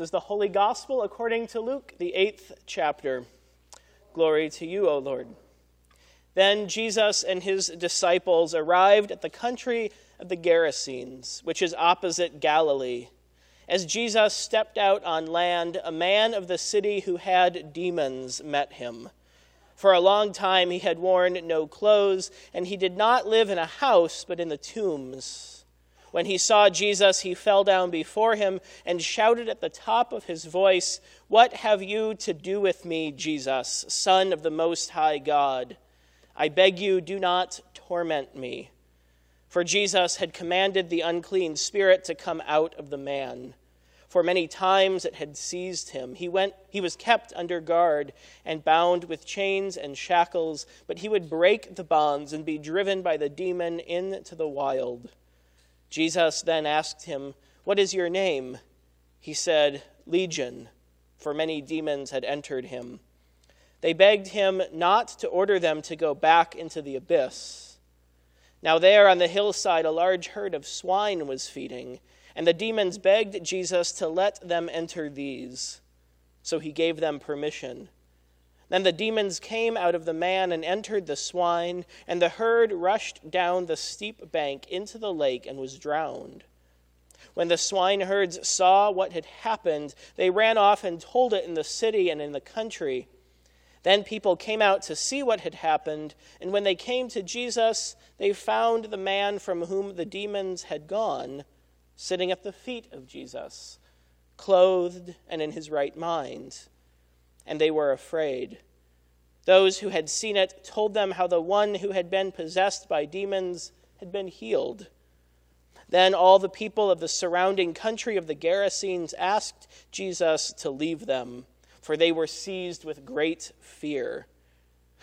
This is the Holy Gospel according to Luke, the eighth chapter. Glory to you, O Lord. Then Jesus and his disciples arrived at the country of the Gerasenes, which is opposite Galilee. As Jesus stepped out on land, a man of the city who had demons met him. For a long time he had worn no clothes, and he did not live in a house, but in the tombs. When he saw Jesus, he fell down before him and shouted at the top of his voice, What have you to do with me, Jesus, Son of the Most High God? I beg you, do not torment me. For Jesus had commanded the unclean spirit to come out of the man. For many times it had seized him. He, went, he was kept under guard and bound with chains and shackles, but he would break the bonds and be driven by the demon into the wild. Jesus then asked him, What is your name? He said, Legion, for many demons had entered him. They begged him not to order them to go back into the abyss. Now, there on the hillside, a large herd of swine was feeding, and the demons begged Jesus to let them enter these. So he gave them permission. Then the demons came out of the man and entered the swine, and the herd rushed down the steep bank into the lake and was drowned. When the swineherds saw what had happened, they ran off and told it in the city and in the country. Then people came out to see what had happened, and when they came to Jesus, they found the man from whom the demons had gone sitting at the feet of Jesus, clothed and in his right mind and they were afraid. Those who had seen it told them how the one who had been possessed by demons had been healed. Then all the people of the surrounding country of the Gerasenes asked Jesus to leave them, for they were seized with great fear.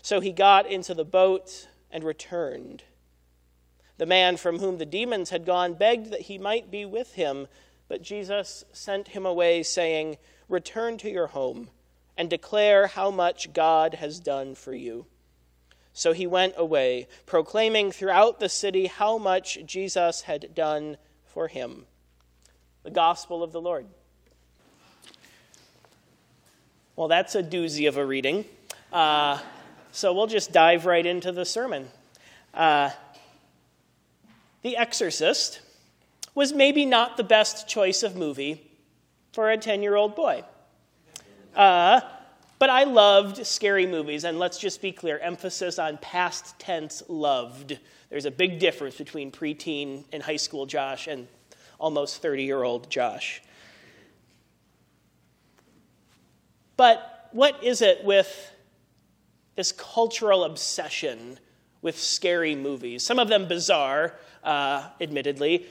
So he got into the boat and returned. The man from whom the demons had gone begged that he might be with him, but Jesus sent him away, saying, Return to your home and declare how much God has done for you. So he went away, proclaiming throughout the city how much Jesus had done for him. The Gospel of the Lord. Well, that's a doozy of a reading. Uh, so we'll just dive right into the sermon. Uh, the Exorcist was maybe not the best choice of movie for a 10 year old boy. Uh, but I loved scary movies, and let's just be clear emphasis on past tense loved. There's a big difference between preteen and high school Josh and almost 30 year old Josh. But what is it with this cultural obsession with scary movies? Some of them bizarre, uh, admittedly.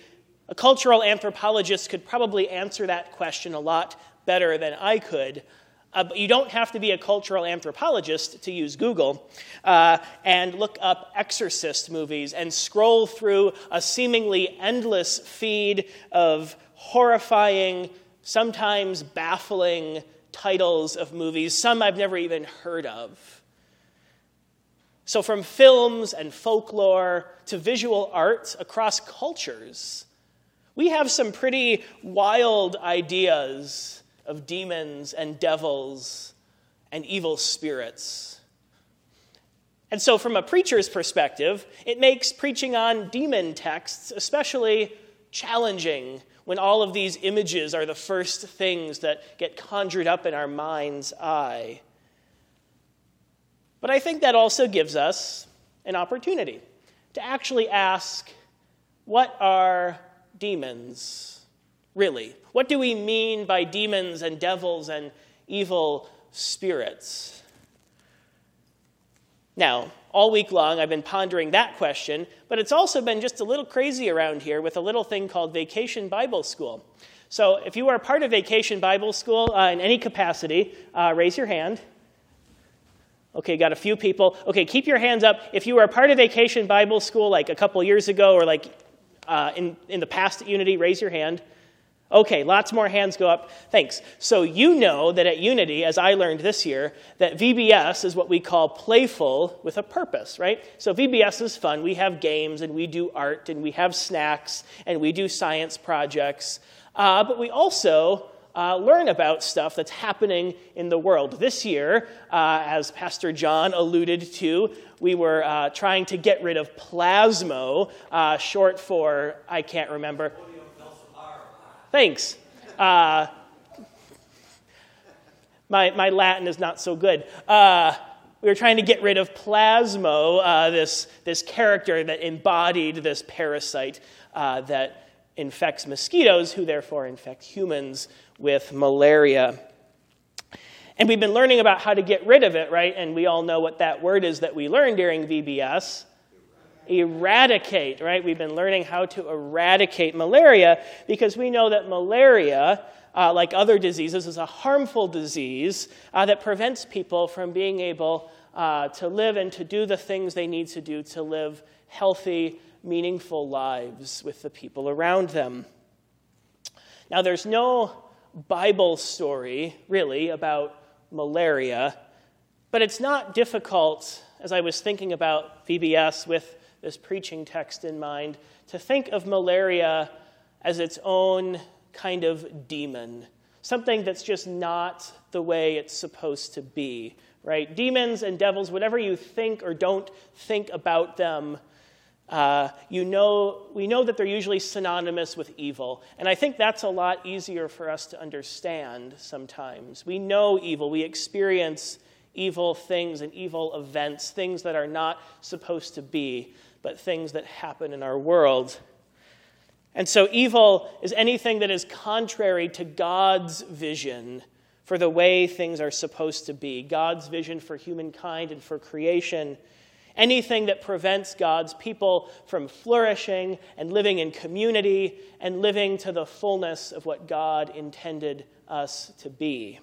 A cultural anthropologist could probably answer that question a lot better than I could. Uh, but you don't have to be a cultural anthropologist to use Google uh, and look up exorcist movies and scroll through a seemingly endless feed of horrifying, sometimes baffling titles of movies, some I've never even heard of. So, from films and folklore to visual art across cultures, we have some pretty wild ideas of demons and devils and evil spirits. And so, from a preacher's perspective, it makes preaching on demon texts especially challenging when all of these images are the first things that get conjured up in our mind's eye. But I think that also gives us an opportunity to actually ask what are demons? Really? What do we mean by demons and devils and evil spirits? Now, all week long, I've been pondering that question, but it's also been just a little crazy around here with a little thing called Vacation Bible School. So, if you are part of Vacation Bible School uh, in any capacity, uh, raise your hand. Okay, got a few people. Okay, keep your hands up. If you were a part of Vacation Bible School like a couple years ago or like uh, in, in the past at Unity, raise your hand. Okay, lots more hands go up. Thanks. So you know that at Unity, as I learned this year, that VBS is what we call playful with a purpose, right? So VBS is fun. We have games and we do art and we have snacks and we do science projects. Uh, but we also uh, learn about stuff that's happening in the world. This year, uh, as Pastor John alluded to, we were uh, trying to get rid of plasmo, uh, short for, I can't remember. Thanks. Uh, my, my Latin is not so good. Uh, we were trying to get rid of Plasmo, uh, this, this character that embodied this parasite uh, that infects mosquitoes, who therefore infect humans with malaria. And we've been learning about how to get rid of it, right? And we all know what that word is that we learned during VBS eradicate, right? We've been learning how to eradicate malaria because we know that malaria, uh, like other diseases, is a harmful disease uh, that prevents people from being able uh, to live and to do the things they need to do to live healthy, meaningful lives with the people around them. Now, there's no Bible story, really, about malaria, but it's not difficult, as I was thinking about VBS with this preaching text in mind, to think of malaria as its own kind of demon, something that's just not the way it's supposed to be, right? Demons and devils, whatever you think or don't think about them, uh, you know, we know that they're usually synonymous with evil. And I think that's a lot easier for us to understand sometimes. We know evil, we experience evil things and evil events, things that are not supposed to be but things that happen in our world. And so, evil is anything that is contrary to God's vision for the way things are supposed to be, God's vision for humankind and for creation. Anything that prevents God's people from flourishing and living in community and living to the fullness of what God intended us to be.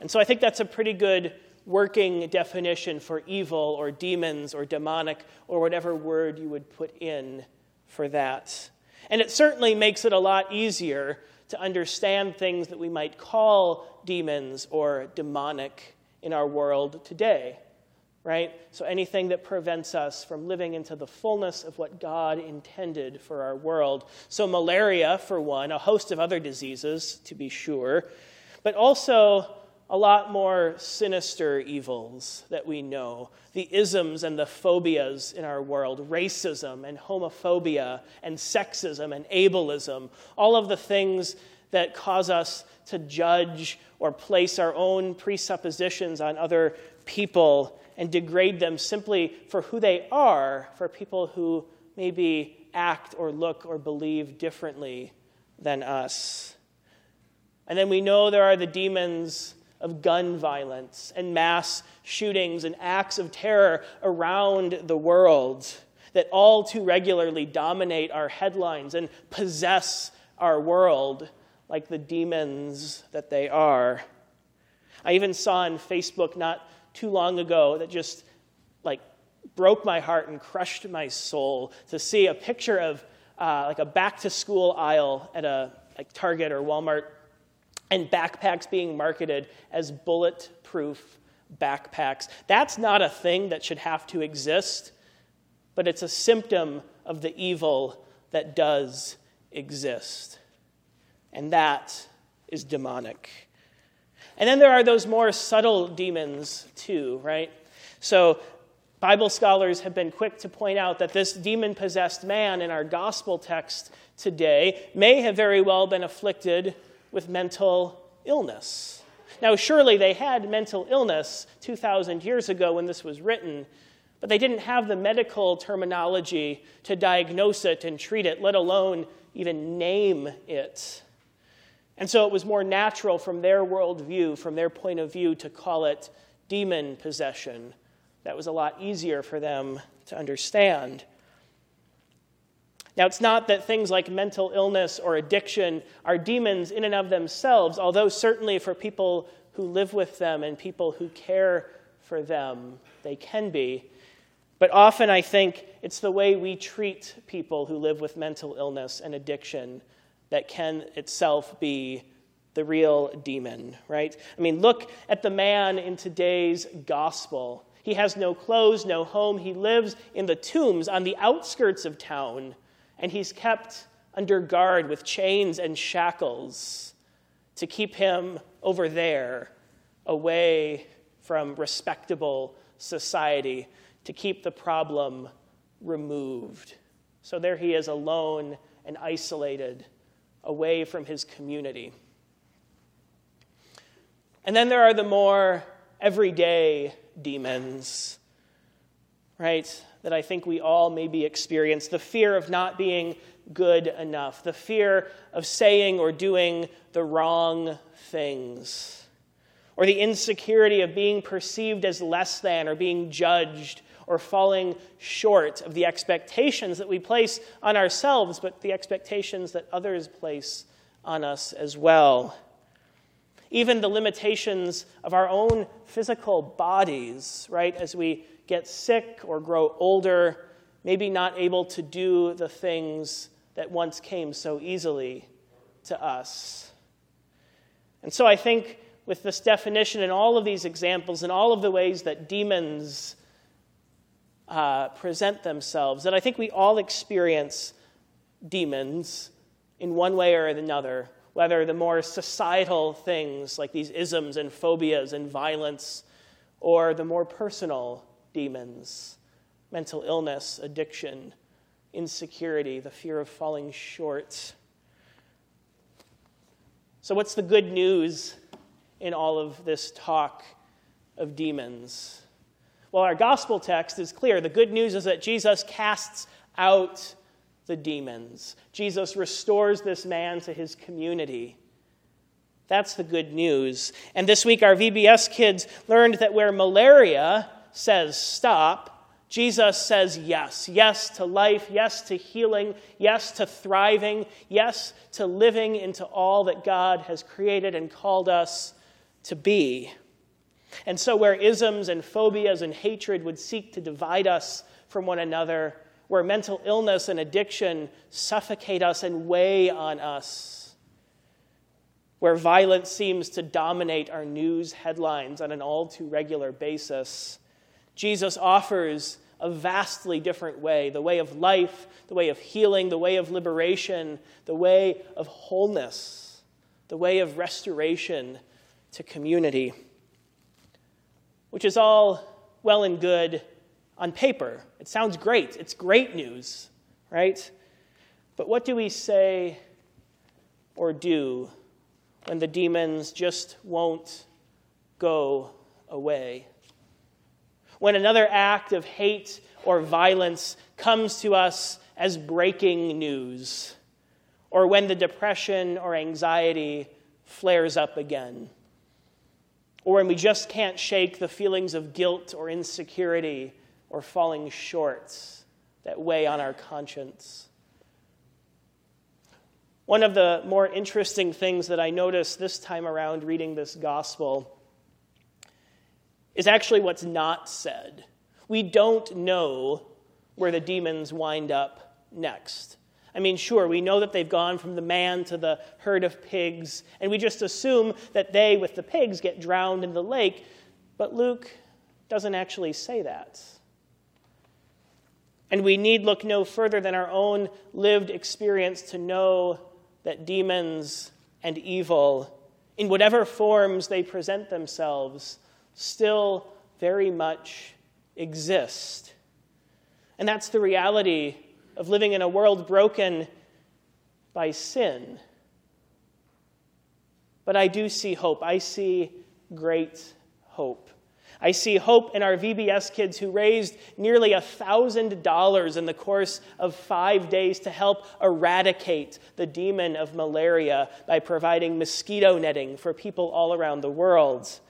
And so I think that's a pretty good working definition for evil or demons or demonic or whatever word you would put in for that. And it certainly makes it a lot easier to understand things that we might call demons or demonic in our world today, right? So anything that prevents us from living into the fullness of what God intended for our world. So, malaria, for one, a host of other diseases, to be sure, but also a lot more sinister evils that we know the isms and the phobias in our world racism and homophobia and sexism and ableism, all of the things that cause us to judge or place our own presuppositions on other people and degrade them simply for who they are, for people who maybe act or look or believe differently than us. And then we know there are the demons of gun violence and mass shootings and acts of terror around the world that all too regularly dominate our headlines and possess our world like the demons that they are. I even saw on Facebook not too long ago that just like broke my heart and crushed my soul to see a picture of uh, like a back to school aisle at a like Target or Walmart and backpacks being marketed as bulletproof backpacks. That's not a thing that should have to exist, but it's a symptom of the evil that does exist. And that is demonic. And then there are those more subtle demons, too, right? So, Bible scholars have been quick to point out that this demon possessed man in our gospel text today may have very well been afflicted with mental illness. Now, surely they had mental illness 2,000 years ago when this was written, but they didn't have the medical terminology to diagnose it and treat it, let alone even name it. And so it was more natural from their worldview, from their point of view, to call it demon possession. That was a lot easier for them to understand. Now, it's not that things like mental illness or addiction are demons in and of themselves, although certainly for people who live with them and people who care for them, they can be. But often I think it's the way we treat people who live with mental illness and addiction that can itself be the real demon, right? I mean, look at the man in today's gospel. He has no clothes, no home. He lives in the tombs on the outskirts of town and he's kept under guard with chains and shackles. to keep him over there, away from respectable society, to keep the problem removed. So there he is alone and isolated, away from his community. And then there are the more everyday demons, right? That I think we all maybe experience the fear of not being good enough, the fear of saying or doing the wrong things, or the insecurity of being perceived as less than or being judged or falling short of the expectations that we place on ourselves, but the expectations that others place on us as well. Even the limitations of our own physical bodies, right? As we get sick or grow older, maybe not able to do the things that once came so easily to us. And so I think with this definition and all of these examples and all of the ways that demons uh, present themselves, that I think we all experience demons in one way or another, whether the more societal things like these isms and phobias and violence, or the more personal demons, mental illness, addiction, insecurity, the fear of falling short. So, what's the good news in all of this talk of demons? Well, our gospel text is clear. The good news is that Jesus casts out the demons, Jesus restores this man to his community. That's the good news. And this week, our VBS kids learned that where malaria says stop, Jesus says yes. Yes to life, yes to healing, yes to thriving, yes to living into all that God has created and called us to be. And so, where isms and phobias and hatred would seek to divide us from one another, where mental illness and addiction suffocate us and weigh on us, where violence seems to dominate our news headlines on an all too regular basis, Jesus offers a vastly different way the way of life, the way of healing, the way of liberation, the way of wholeness, the way of restoration to community which is all well and good on paper. It sounds great. It's great news, right? But what do we say or do when the demons just won't go away? When another act of hate or violence comes to us as breaking news, or when the depression or anxiety flares up again or when we just can't shake the feelings of guilt or insecurity or falling short that weigh on our conscience. One of the more interesting things that I noticed this time around reading this gospel is actually what's not said. We don't know where the demons wind up next. I mean, sure, we know that they've gone from the man to the herd of pigs, and we just assume that they, with the pigs, get drowned in the lake, but Luke doesn't actually say that. And we need look no further than our own lived experience to know that demons and evil, in whatever forms they present themselves, still very much exist. And that's the reality of living in a world broken by sin. But I do see hope. I see great hope. I see hope in our VBS kids who raised nearly $1,000 in the course of five days to help eradicate the demon of malaria by providing mosquito netting for people all around the world.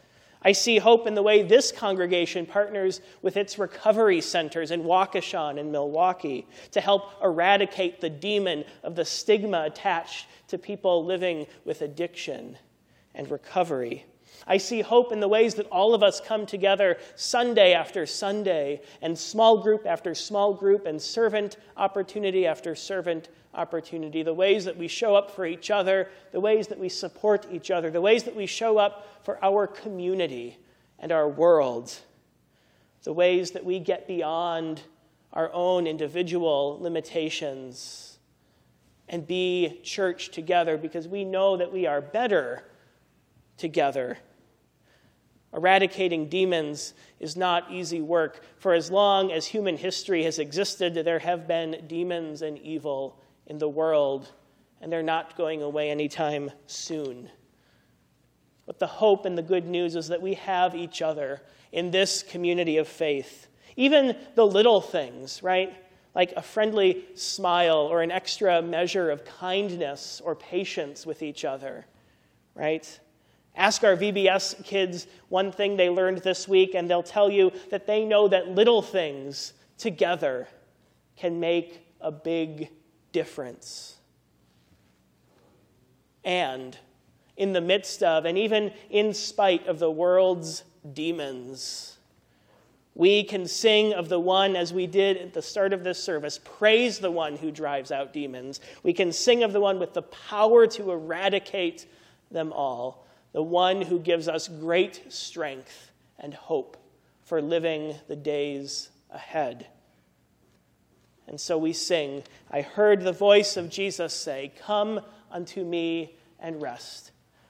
I see hope in the way this congregation partners with its recovery centers in Waukesha and Milwaukee to help eradicate the demon of the stigma attached to people living with addiction and recovery. I see hope in the ways that all of us come together Sunday after Sunday, and small group after small group, and servant opportunity after servant opportunity, the ways that we show up for each other, the ways that we support each other, the ways that we show up for our community and our world, the ways that we get beyond our own individual limitations and be church together because we know that we are better together. Eradicating demons is not easy work. For as long as human history has existed, there have been demons and evil in the world, and they're not going away anytime soon. But the hope and the good news is that we have each other in this community of faith. Even the little things, right? Like a friendly smile or an extra measure of kindness or patience with each other, right? Ask our VBS kids one thing they learned this week, and they'll tell you that they know that little things together can make a big difference. And in the midst of, and even in spite of the world's demons, we can sing of the one, as we did at the start of this service, praise the one who drives out demons. We can sing of the one with the power to eradicate them all, the one who gives us great strength and hope for living the days ahead. And so we sing, I heard the voice of Jesus say, Come unto me and rest.